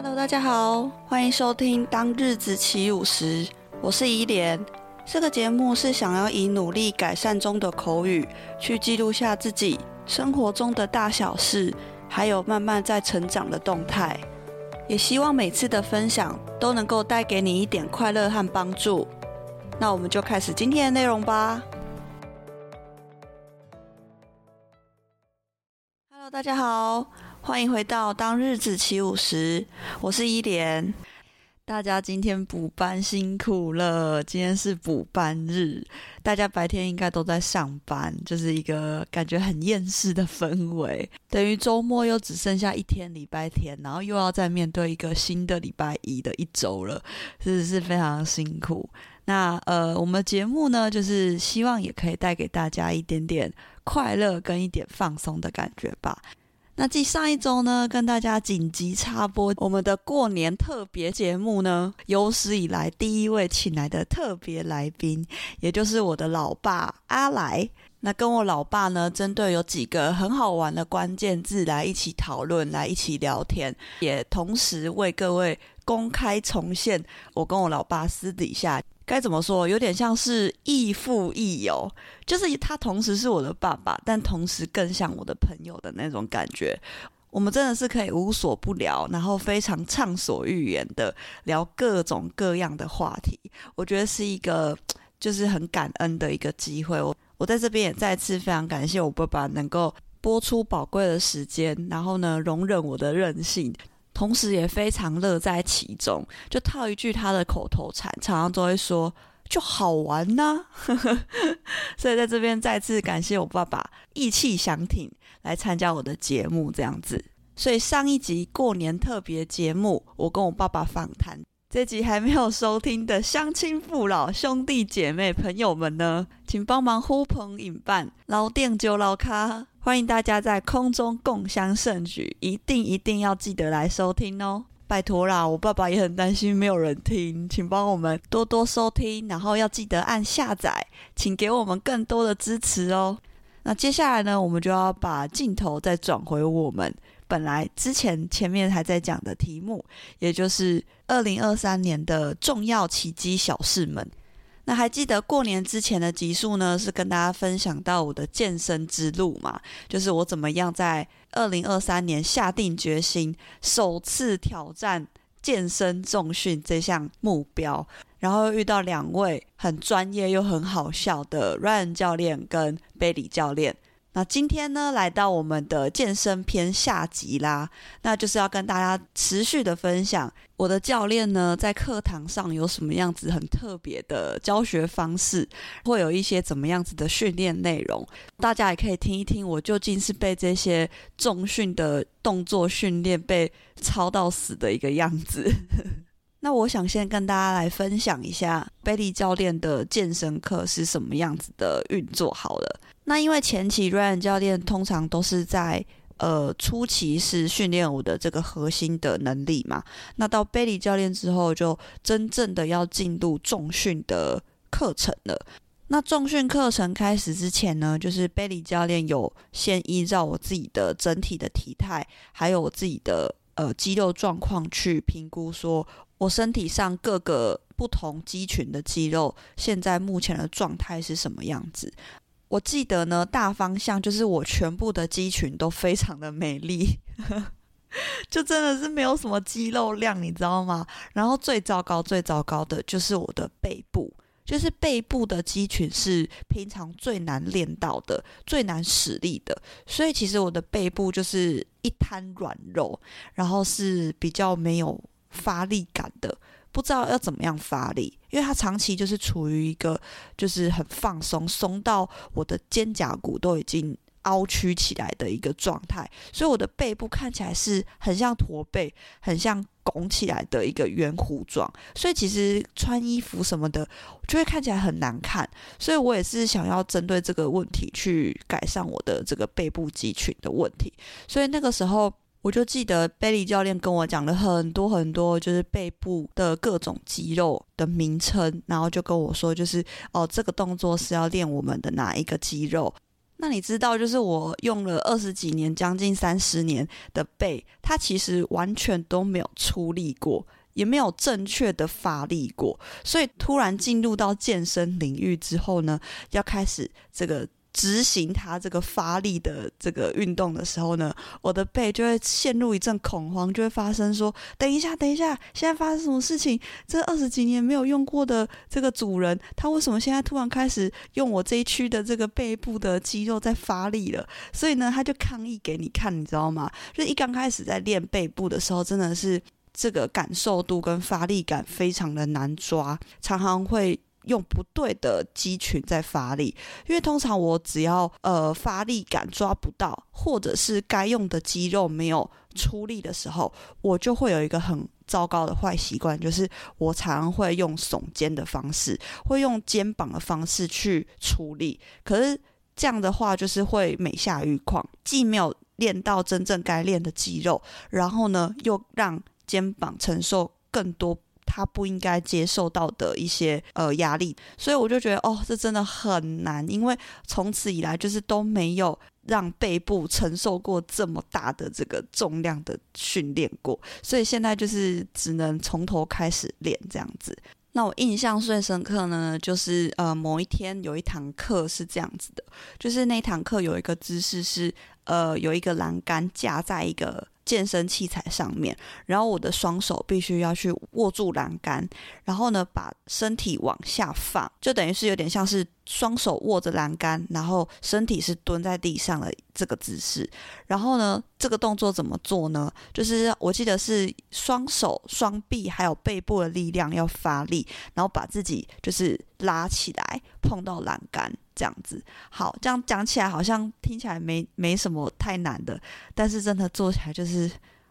Hello，大家好，欢迎收听《当日子起舞时》，我是怡莲。这个节目是想要以努力改善中的口语，去记录下自己生活中的大小事，还有慢慢在成长的动态。也希望每次的分享都能够带给你一点快乐和帮助。那我们就开始今天的内容吧。Hello，大家好。欢迎回到当日子起舞时，我是伊莲。大家今天补班辛苦了，今天是补班日，大家白天应该都在上班，就是一个感觉很厌世的氛围。等于周末又只剩下一天，礼拜天，然后又要再面对一个新的礼拜一的一周了，真的是非常辛苦。那呃，我们节目呢，就是希望也可以带给大家一点点快乐跟一点放松的感觉吧。那继上一周呢，跟大家紧急插播我们的过年特别节目呢，有史以来第一位请来的特别来宾，也就是我的老爸阿来。那跟我老爸呢，针对有几个很好玩的关键字来一起讨论，来一起聊天，也同时为各位公开重现我跟我老爸私底下。该怎么说？有点像是亦父亦友，就是他同时是我的爸爸，但同时更像我的朋友的那种感觉。我们真的是可以无所不聊，然后非常畅所欲言的聊各种各样的话题。我觉得是一个就是很感恩的一个机会。我我在这边也再次非常感谢我爸爸能够拨出宝贵的时间，然后呢，容忍我的任性。同时也非常乐在其中，就套一句他的口头禅，常常都会说就好玩呐、啊。所以在这边再次感谢我爸爸义气相挺来参加我的节目，这样子。所以上一集过年特别节目，我跟我爸爸访谈。这集还没有收听的乡亲父老兄弟姐妹朋友们呢，请帮忙呼朋引伴，老店就老咖，欢迎大家在空中共襄盛举，一定一定要记得来收听哦，拜托啦！我爸爸也很担心没有人听，请帮我们多多收听，然后要记得按下载，请给我们更多的支持哦。那接下来呢，我们就要把镜头再转回我们。本来之前前面还在讲的题目，也就是二零二三年的重要奇迹小事们。那还记得过年之前的集数呢，是跟大家分享到我的健身之路嘛？就是我怎么样在二零二三年下定决心，首次挑战健身重训这项目标，然后遇到两位很专业又很好笑的 Ryan 教练跟 Bailey 教练。那今天呢，来到我们的健身篇下集啦，那就是要跟大家持续的分享我的教练呢，在课堂上有什么样子很特别的教学方式，会有一些怎么样子的训练内容，大家也可以听一听我究竟是被这些重训的动作训练被操到死的一个样子。那我想先跟大家来分享一下贝利教练的健身课是什么样子的运作好了。那因为前期 Ryan 教练通常都是在呃初期是训练我的这个核心的能力嘛，那到 b a i l y 教练之后就真正的要进入重训的课程了。那重训课程开始之前呢，就是 b a i l y 教练有先依照我自己的整体的体态，还有我自己的呃肌肉状况去评估，说我身体上各个不同肌群的肌肉现在目前的状态是什么样子。我记得呢，大方向就是我全部的肌群都非常的美丽，就真的是没有什么肌肉量，你知道吗？然后最糟糕、最糟糕的就是我的背部，就是背部的肌群是平常最难练到的、最难使力的，所以其实我的背部就是一滩软肉，然后是比较没有发力感的。不知道要怎么样发力，因为它长期就是处于一个就是很放松，松到我的肩胛骨都已经凹曲起来的一个状态，所以我的背部看起来是很像驼背，很像拱起来的一个圆弧状，所以其实穿衣服什么的就会看起来很难看，所以我也是想要针对这个问题去改善我的这个背部肌群的问题，所以那个时候。我就记得贝利教练跟我讲了很多很多，就是背部的各种肌肉的名称，然后就跟我说，就是哦，这个动作是要练我们的哪一个肌肉。那你知道，就是我用了二十几年，将近三十年的背，它其实完全都没有出力过，也没有正确的发力过。所以突然进入到健身领域之后呢，要开始这个。执行他这个发力的这个运动的时候呢，我的背就会陷入一阵恐慌，就会发生说：“等一下，等一下，现在发生什么事情？这二十几年没有用过的这个主人，他为什么现在突然开始用我这一区的这个背部的肌肉在发力了？”所以呢，他就抗议给你看，你知道吗？就一刚开始在练背部的时候，真的是这个感受度跟发力感非常的难抓，常常会。用不对的肌群在发力，因为通常我只要呃发力感抓不到，或者是该用的肌肉没有出力的时候，我就会有一个很糟糕的坏习惯，就是我常常会用耸肩的方式，会用肩膀的方式去出力。可是这样的话，就是会每下愈况，既没有练到真正该练的肌肉，然后呢，又让肩膀承受更多。他不应该接受到的一些呃压力，所以我就觉得哦，这真的很难，因为从此以来就是都没有让背部承受过这么大的这个重量的训练过，所以现在就是只能从头开始练这样子。那我印象最深刻呢，就是呃某一天有一堂课是这样子的，就是那堂课有一个姿势是呃有一个栏杆架在一个。健身器材上面，然后我的双手必须要去握住栏杆，然后呢，把身体往下放，就等于是有点像是双手握着栏杆，然后身体是蹲在地上的这个姿势。然后呢，这个动作怎么做呢？就是我记得是双手、双臂还有背部的力量要发力，然后把自己就是拉起来碰到栏杆。这样子，好，这样讲起来好像听起来没没什么太难的，但是真的做起来就是。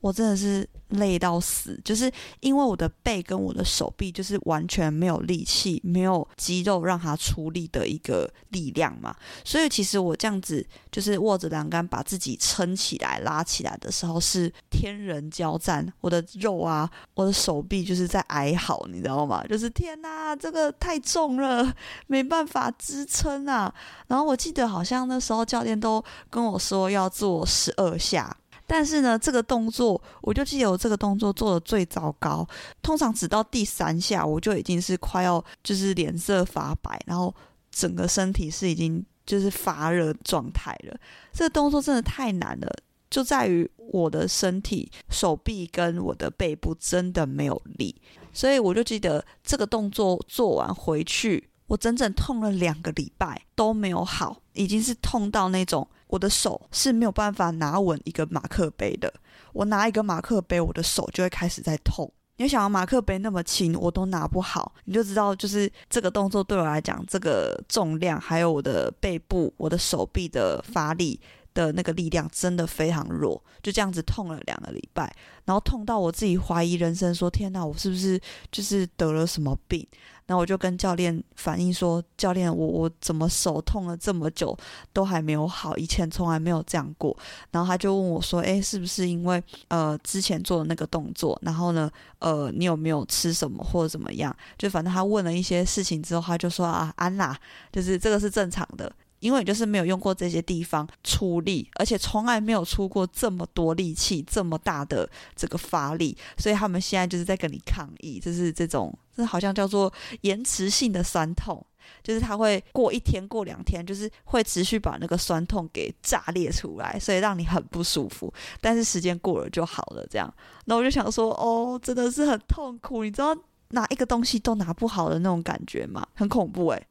我真的是累到死，就是因为我的背跟我的手臂就是完全没有力气，没有肌肉让它出力的一个力量嘛，所以其实我这样子就是握着栏杆把自己撑起来、拉起来的时候是天人交战，我的肉啊，我的手臂就是在哀嚎，你知道吗？就是天哪，这个太重了，没办法支撑啊。然后我记得好像那时候教练都跟我说要做十二下。但是呢，这个动作我就记得我这个动作做的最糟糕，通常只到第三下我就已经是快要就是脸色发白，然后整个身体是已经就是发热状态了。这个动作真的太难了，就在于我的身体、手臂跟我的背部真的没有力，所以我就记得这个动作做完回去，我整整痛了两个礼拜都没有好，已经是痛到那种。我的手是没有办法拿稳一个马克杯的，我拿一个马克杯，我的手就会开始在痛。你想要马克杯那么轻，我都拿不好，你就知道，就是这个动作对我来讲，这个重量还有我的背部、我的手臂的发力的那个力量真的非常弱，就这样子痛了两个礼拜，然后痛到我自己怀疑人生，说天哪，我是不是就是得了什么病？然后我就跟教练反映说：“教练，我我怎么手痛了这么久都还没有好？以前从来没有这样过。”然后他就问我说：“诶，是不是因为呃之前做的那个动作？然后呢，呃，你有没有吃什么或者怎么样？就反正他问了一些事情之后，他就说啊，安娜，就是这个是正常的。”因为就是没有用过这些地方出力，而且从来没有出过这么多力气、这么大的这个发力，所以他们现在就是在跟你抗议，就是这种，这好像叫做延迟性的酸痛，就是他会过一天、过两天，就是会持续把那个酸痛给炸裂出来，所以让你很不舒服。但是时间过了就好了，这样。那我就想说，哦，真的是很痛苦，你知道拿一个东西都拿不好的那种感觉吗？很恐怖诶。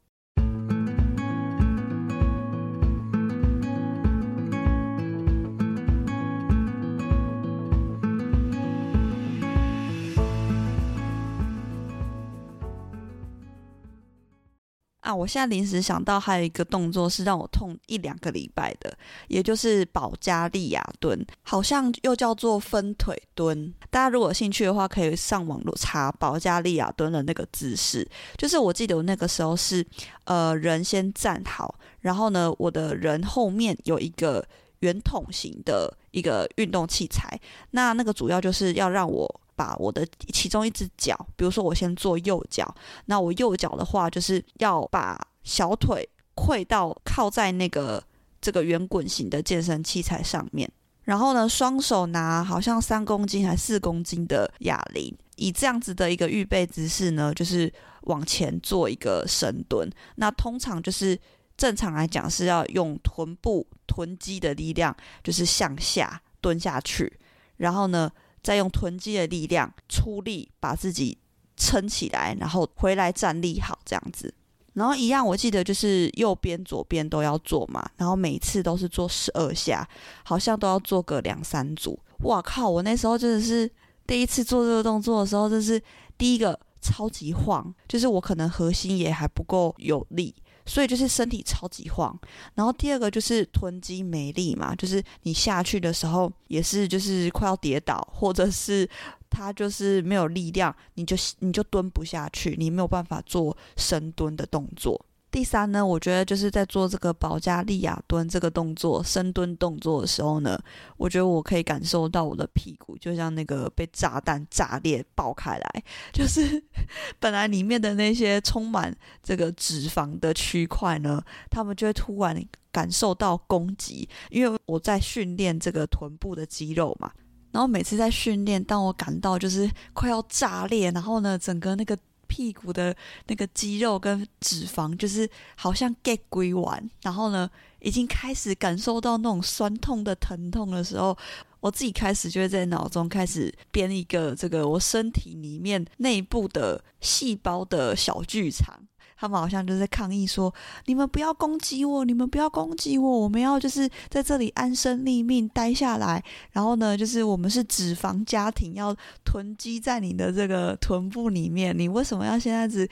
啊！我现在临时想到还有一个动作是让我痛一两个礼拜的，也就是保加利亚蹲，好像又叫做分腿蹲。大家如果有兴趣的话，可以上网络查保加利亚蹲的那个姿势。就是我记得我那个时候是，呃，人先站好，然后呢，我的人后面有一个圆筒形的一个运动器材，那那个主要就是要让我。把我的其中一只脚，比如说我先做右脚，那我右脚的话就是要把小腿跪到靠在那个这个圆滚型的健身器材上面，然后呢，双手拿好像三公斤还四公斤的哑铃，以这样子的一个预备姿势呢，就是往前做一个深蹲。那通常就是正常来讲是要用臀部臀肌的力量，就是向下蹲下去，然后呢，再用臀肌的力量出力把自己撑起来，然后回来站立好这样子。然后一样，我记得就是右边、左边都要做嘛。然后每次都是做十二下，好像都要做个两三组。哇靠！我那时候真的是第一次做这个动作的时候，就是第一个超级晃，就是我可能核心也还不够有力，所以就是身体超级晃。然后第二个就是臀肌没力嘛，就是你下去的时候也是就是快要跌倒，或者是。他就是没有力量，你就你就蹲不下去，你没有办法做深蹲的动作。第三呢，我觉得就是在做这个保加利亚蹲这个动作、深蹲动作的时候呢，我觉得我可以感受到我的屁股就像那个被炸弹炸裂爆开来，就是 本来里面的那些充满这个脂肪的区块呢，他们就会突然感受到攻击，因为我在训练这个臀部的肌肉嘛。然后每次在训练，当我感到就是快要炸裂，然后呢，整个那个屁股的那个肌肉跟脂肪就是好像 get 归完，然后呢，已经开始感受到那种酸痛的疼痛的时候，我自己开始就会在脑中开始编一个这个我身体里面内部的细胞的小剧场。他们好像就在抗议说：“你们不要攻击我，你们不要攻击我，我们要就是在这里安身立命待下来。然后呢，就是我们是脂肪家庭，要囤积在你的这个臀部里面。你为什么要现在只？”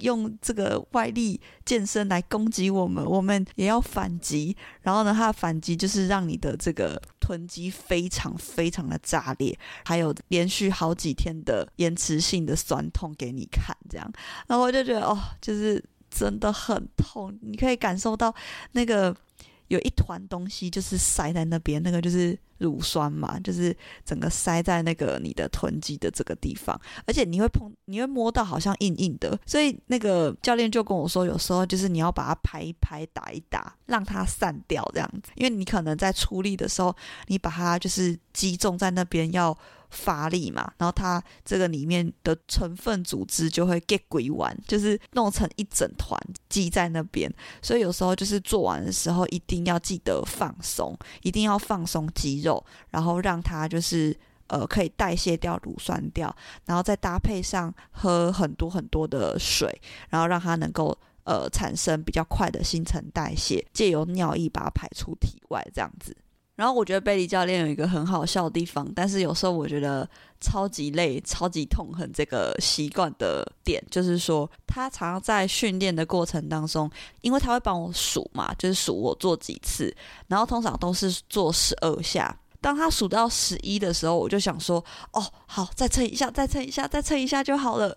用这个外力健身来攻击我们，我们也要反击。然后呢，他的反击就是让你的这个臀肌非常非常的炸裂，还有连续好几天的延迟性的酸痛给你看，这样。然后我就觉得，哦，就是真的很痛，你可以感受到那个。有一团东西就是塞在那边，那个就是乳酸嘛，就是整个塞在那个你的臀肌的这个地方，而且你会碰，你会摸到好像硬硬的，所以那个教练就跟我说，有时候就是你要把它拍一拍、打一打，让它散掉这样子，因为你可能在出力的时候，你把它就是击中在那边要。发力嘛，然后它这个里面的成分组织就会 get 鬼完，就是弄成一整团积在那边。所以有时候就是做完的时候，一定要记得放松，一定要放松肌肉，然后让它就是呃可以代谢掉乳酸掉，然后再搭配上喝很多很多的水，然后让它能够呃产生比较快的新陈代谢，借由尿液把它排出体外，这样子。然后我觉得贝利教练有一个很好笑的地方，但是有时候我觉得超级累、超级痛恨这个习惯的点，就是说他常常在训练的过程当中，因为他会帮我数嘛，就是数我做几次，然后通常都是做十二下。当他数到十一的时候，我就想说：“哦，好，再称一下，再称一下，再称一下就好了。”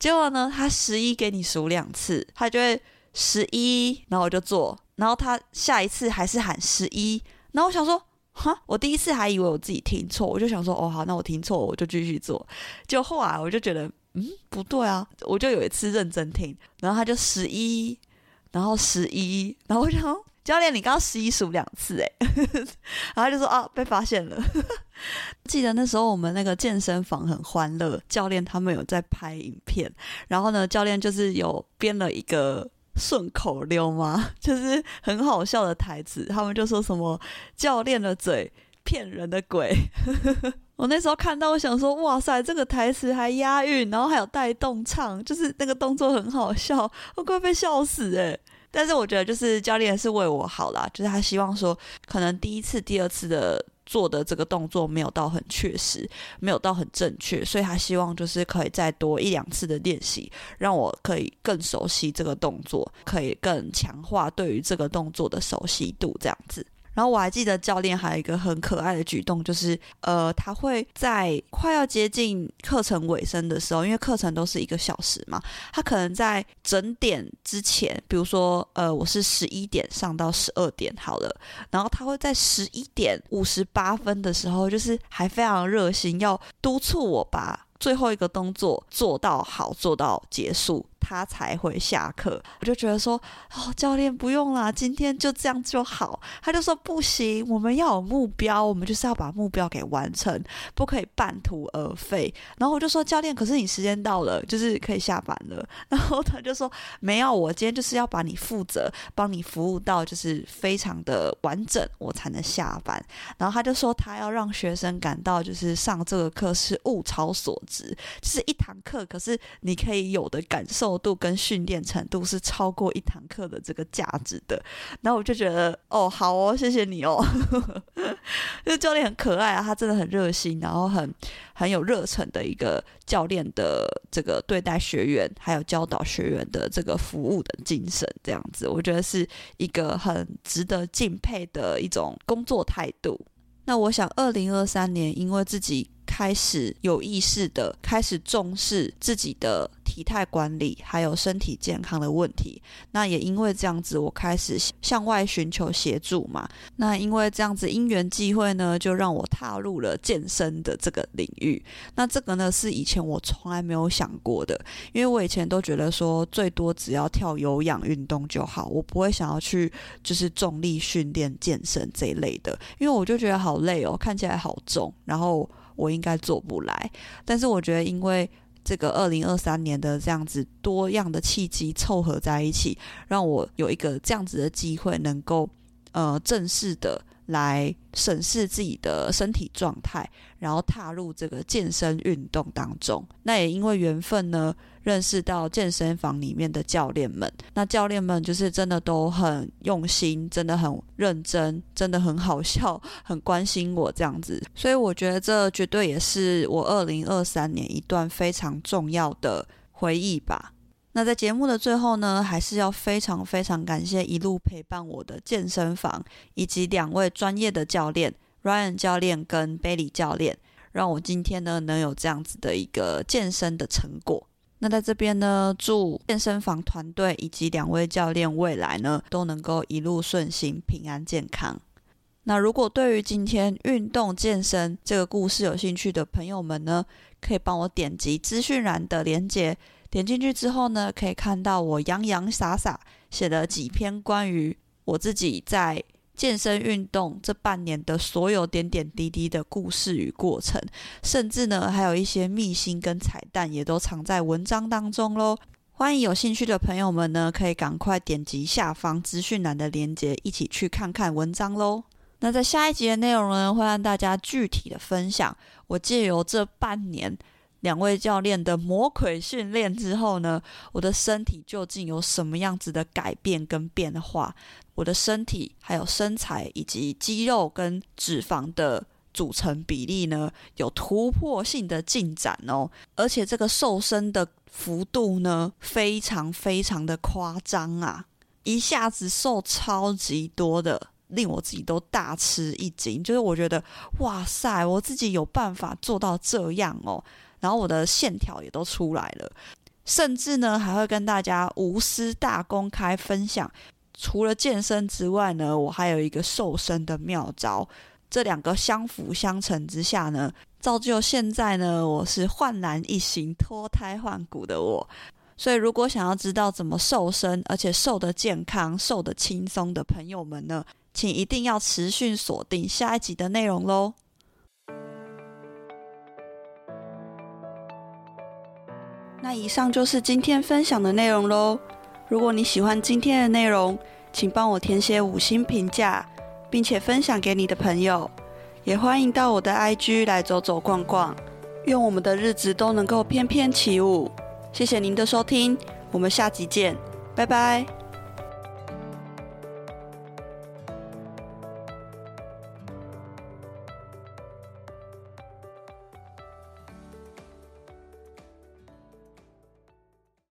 结果呢，他十一给你数两次，他就会十一，然后我就做，然后他下一次还是喊十一。然后我想说，哈，我第一次还以为我自己听错，我就想说，哦，好，那我听错，我就继续做。就后来我就觉得，嗯，不对啊，我就有一次认真听，然后他就十一，然后十一，然后我想，教练，你刚刚十一数两次，哎，然后就说，啊，被发现了。记得那时候我们那个健身房很欢乐，教练他们有在拍影片，然后呢，教练就是有编了一个。顺口溜吗？就是很好笑的台词，他们就说什么“教练的嘴骗人的鬼”。我那时候看到，我想说：“哇塞，这个台词还押韵，然后还有带动唱，就是那个动作很好笑，我快被笑死诶。但是我觉得，就是教练是为我好啦，就是他希望说，可能第一次、第二次的。做的这个动作没有到很确实，没有到很正确，所以他希望就是可以再多一两次的练习，让我可以更熟悉这个动作，可以更强化对于这个动作的熟悉度，这样子。然后我还记得教练还有一个很可爱的举动，就是呃，他会在快要接近课程尾声的时候，因为课程都是一个小时嘛，他可能在整点之前，比如说呃，我是十一点上到十二点好了，然后他会在十一点五十八分的时候，就是还非常热心，要督促我把最后一个动作做到好，做到结束他才会下课。我就觉得说，哦，教练不用啦，今天就这样就好。他就说不行，我们要有目标，我们就是要把目标给完成，不可以半途而废。然后我就说，教练，可是你时间到了，就是可以下班了。然后他就说，没有，我今天就是要把你负责，帮你服务到就是非常的完整，我才能下班。然后他就说，他要让学生感到就是上这个课是物超所值，是一堂课，可是你可以有的感受厚度跟训练程度是超过一堂课的这个价值的。然后我就觉得，哦，好哦，谢谢你哦。这 教练很可爱啊，他真的很热心，然后很很有热忱的一个教练的这个对待学员，还有教导学员的这个服务的精神，这样子，我觉得是一个很值得敬佩的一种工作态度。那我想，二零二三年，因为自己开始有意识的开始重视自己的体态管理，还有身体健康的问题。那也因为这样子，我开始向外寻求协助嘛。那因为这样子因缘际会呢，就让我踏入了健身的这个领域。那这个呢，是以前我从来没有想过的，因为我以前都觉得说，最多只要跳有氧运动就好，我不会想要去就是重力训练、健身这一类的，因为我就觉得好累哦，看起来好重，然后。我应该做不来，但是我觉得，因为这个二零二三年的这样子多样的契机凑合在一起，让我有一个这样子的机会，能够呃正式的来审视自己的身体状态，然后踏入这个健身运动当中。那也因为缘分呢。认识到健身房里面的教练们，那教练们就是真的都很用心，真的很认真，真的很好笑，很关心我这样子。所以我觉得这绝对也是我二零二三年一段非常重要的回忆吧。那在节目的最后呢，还是要非常非常感谢一路陪伴我的健身房以及两位专业的教练 Ryan 教练跟 Bailey 教练，让我今天呢能有这样子的一个健身的成果。那在这边呢，祝健身房团队以及两位教练未来呢都能够一路顺心、平安健康。那如果对于今天运动健身这个故事有兴趣的朋友们呢，可以帮我点击资讯栏的链接，点进去之后呢，可以看到我洋洋洒洒写了几篇关于我自己在。健身运动这半年的所有点点滴滴的故事与过程，甚至呢还有一些秘辛跟彩蛋，也都藏在文章当中喽。欢迎有兴趣的朋友们呢，可以赶快点击下方资讯栏的链接，一起去看看文章喽。那在下一集的内容呢，会让大家具体的分享，我借由这半年。两位教练的魔鬼训练之后呢，我的身体究竟有什么样子的改变跟变化？我的身体还有身材以及肌肉跟脂肪的组成比例呢，有突破性的进展哦。而且这个瘦身的幅度呢，非常非常的夸张啊！一下子瘦超级多的，令我自己都大吃一惊。就是我觉得，哇塞，我自己有办法做到这样哦。然后我的线条也都出来了，甚至呢还会跟大家无私大公开分享，除了健身之外呢，我还有一个瘦身的妙招。这两个相辅相成之下呢，造就现在呢我是焕然一新、脱胎换骨的我。所以如果想要知道怎么瘦身，而且瘦得健康、瘦得轻松的朋友们呢，请一定要持续锁定下一集的内容喽。那以上就是今天分享的内容喽。如果你喜欢今天的内容，请帮我填写五星评价，并且分享给你的朋友。也欢迎到我的 IG 来走走逛逛。愿我们的日子都能够翩翩起舞。谢谢您的收听，我们下集见，拜拜。